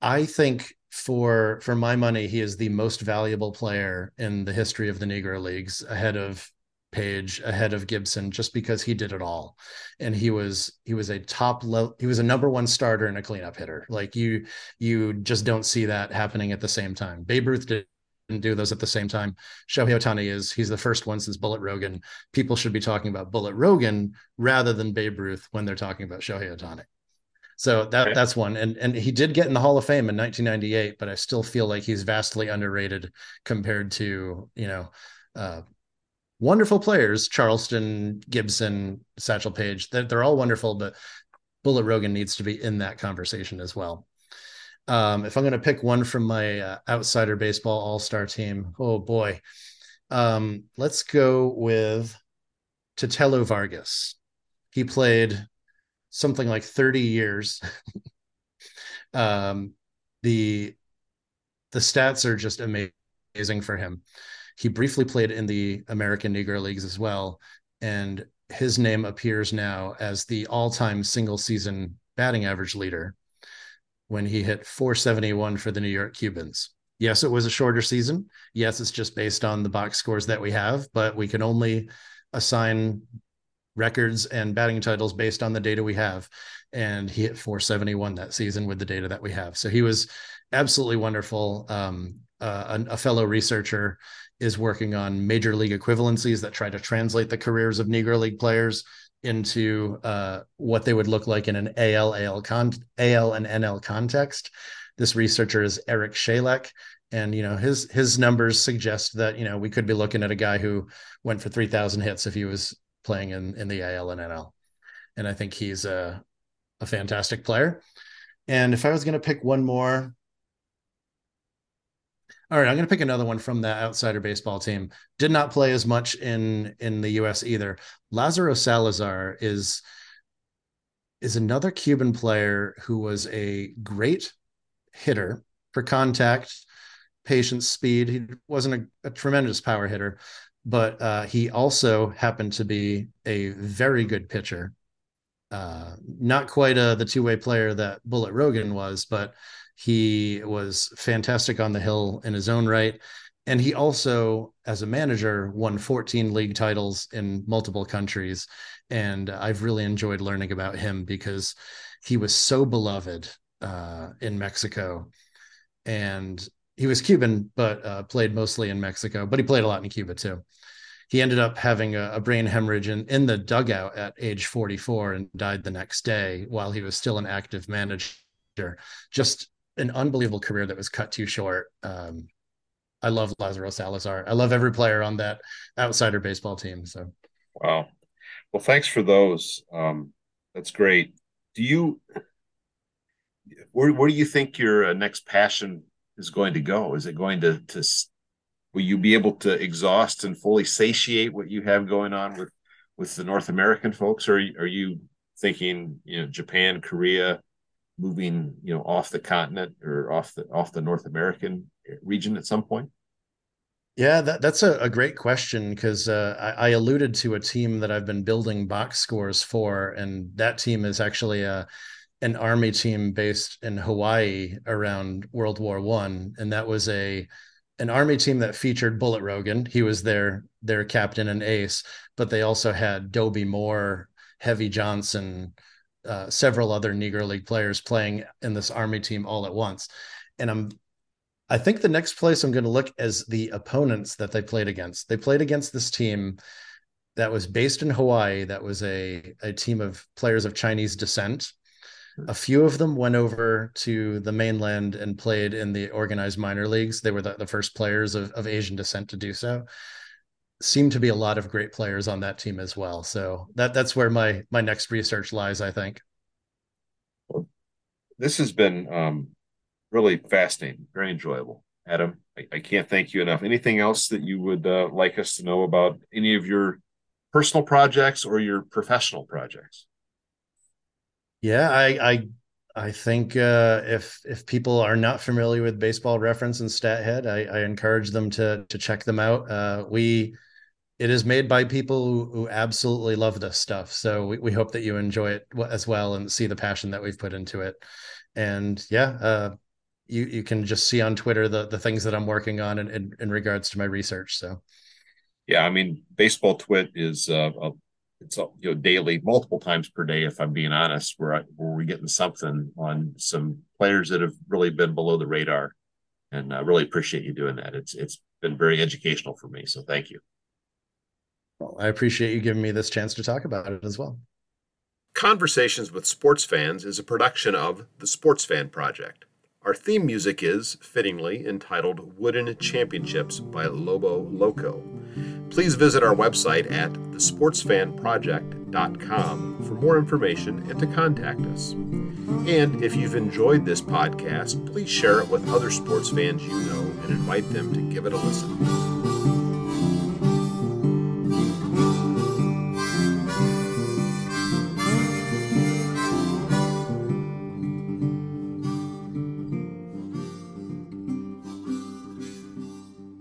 I think for for my money, he is the most valuable player in the history of the Negro Leagues, ahead of Paige, ahead of Gibson, just because he did it all, and he was he was a top level, he was a number one starter and a cleanup hitter. Like you you just don't see that happening at the same time. Babe Ruth did do those at the same time. Shohei Ohtani is he's the first one since Bullet Rogan. People should be talking about Bullet Rogan rather than Babe Ruth when they're talking about Shohei Ohtani. So that okay. that's one. And and he did get in the Hall of Fame in 1998, but I still feel like he's vastly underrated compared to, you know, uh, wonderful players, Charleston, Gibson, Satchel Paige. They're, they're all wonderful, but Bullet Rogan needs to be in that conversation as well. Um, if I'm going to pick one from my uh, outsider baseball all star team, oh boy, um, let's go with Tetelo Vargas. He played something like 30 years. um, the the stats are just amazing for him. He briefly played in the American Negro Leagues as well, and his name appears now as the all-time single season batting average leader when he hit 471 for the New York Cubans. Yes, it was a shorter season. Yes, it's just based on the box scores that we have, but we can only assign records and batting titles based on the data we have. And he hit 471 that season with the data that we have. So he was absolutely wonderful. Um, uh, a, a, fellow researcher is working on major league equivalencies that try to translate the careers of Negro League players into uh, what they would look like in an AL, AL, con- AL and NL context. This researcher is Eric Chalek, and you know his his numbers suggest that you know we could be looking at a guy who went for three thousand hits if he was playing in in the AL and NL, and I think he's a a fantastic player. And if I was going to pick one more, all right, I'm going to pick another one from the outsider baseball team. Did not play as much in in the U.S. either. Lazaro Salazar is is another Cuban player who was a great hitter for contact, patience, speed. He wasn't a, a tremendous power hitter, but uh, he also happened to be a very good pitcher. Uh, not quite a, the two way player that Bullet Rogan was, but he was fantastic on the hill in his own right. And he also, as a manager, won 14 league titles in multiple countries. And I've really enjoyed learning about him because he was so beloved uh, in Mexico. And he was Cuban, but uh, played mostly in Mexico, but he played a lot in Cuba too. He ended up having a, a brain hemorrhage in, in the dugout at age 44 and died the next day while he was still an active manager. Just an unbelievable career that was cut too short. Um, I love Lazaro Salazar. I love every player on that outsider baseball team. So, wow. Well, thanks for those. Um, that's great. Do you, where, where do you think your uh, next passion is going to go? Is it going to, to, will you be able to exhaust and fully satiate what you have going on with, with the North American folks? Or are you, are you thinking, you know, Japan, Korea, moving you know off the continent or off the off the North American region at some point? Yeah, that, that's a, a great question because uh, I, I, alluded to a team that I've been building box scores for, and that team is actually a an army team based in Hawaii around World War One, and that was a an army team that featured Bullet Rogan. He was their their captain and ace, but they also had Dobie Moore, Heavy Johnson, uh, several other Negro League players playing in this Army team all at once. And I'm, I think the next place I'm going to look is the opponents that they played against. They played against this team that was based in Hawaii. That was a a team of players of Chinese descent. A few of them went over to the mainland and played in the organized minor leagues. They were the, the first players of, of Asian descent to do so seem to be a lot of great players on that team as well. So that that's where my my next research lies, I think. This has been um, really fascinating, very enjoyable. Adam, I, I, can't thank you enough. Anything else that you would uh, like us to know about any of your personal projects or your professional projects? Yeah, I I I think uh, if if people are not familiar with Baseball Reference and StatHead, I, I encourage them to to check them out. Uh, we it is made by people who, who absolutely love this stuff, so we, we hope that you enjoy it as well and see the passion that we've put into it. And yeah, uh, you you can just see on Twitter the the things that I'm working on in, in, in regards to my research. So yeah, I mean, baseball twit is uh, a it's you know daily, multiple times per day. If I'm being honest, where where we're getting something on some players that have really been below the radar, and I really appreciate you doing that. It's it's been very educational for me. So thank you. Well, I appreciate you giving me this chance to talk about it as well. Conversations with Sports Fans is a production of the Sports Fan Project. Our theme music is, fittingly, entitled Wooden Championships by Lobo Loco. Please visit our website at thesportsfanproject.com for more information and to contact us. And if you've enjoyed this podcast, please share it with other sports fans you know and invite them to give it a listen.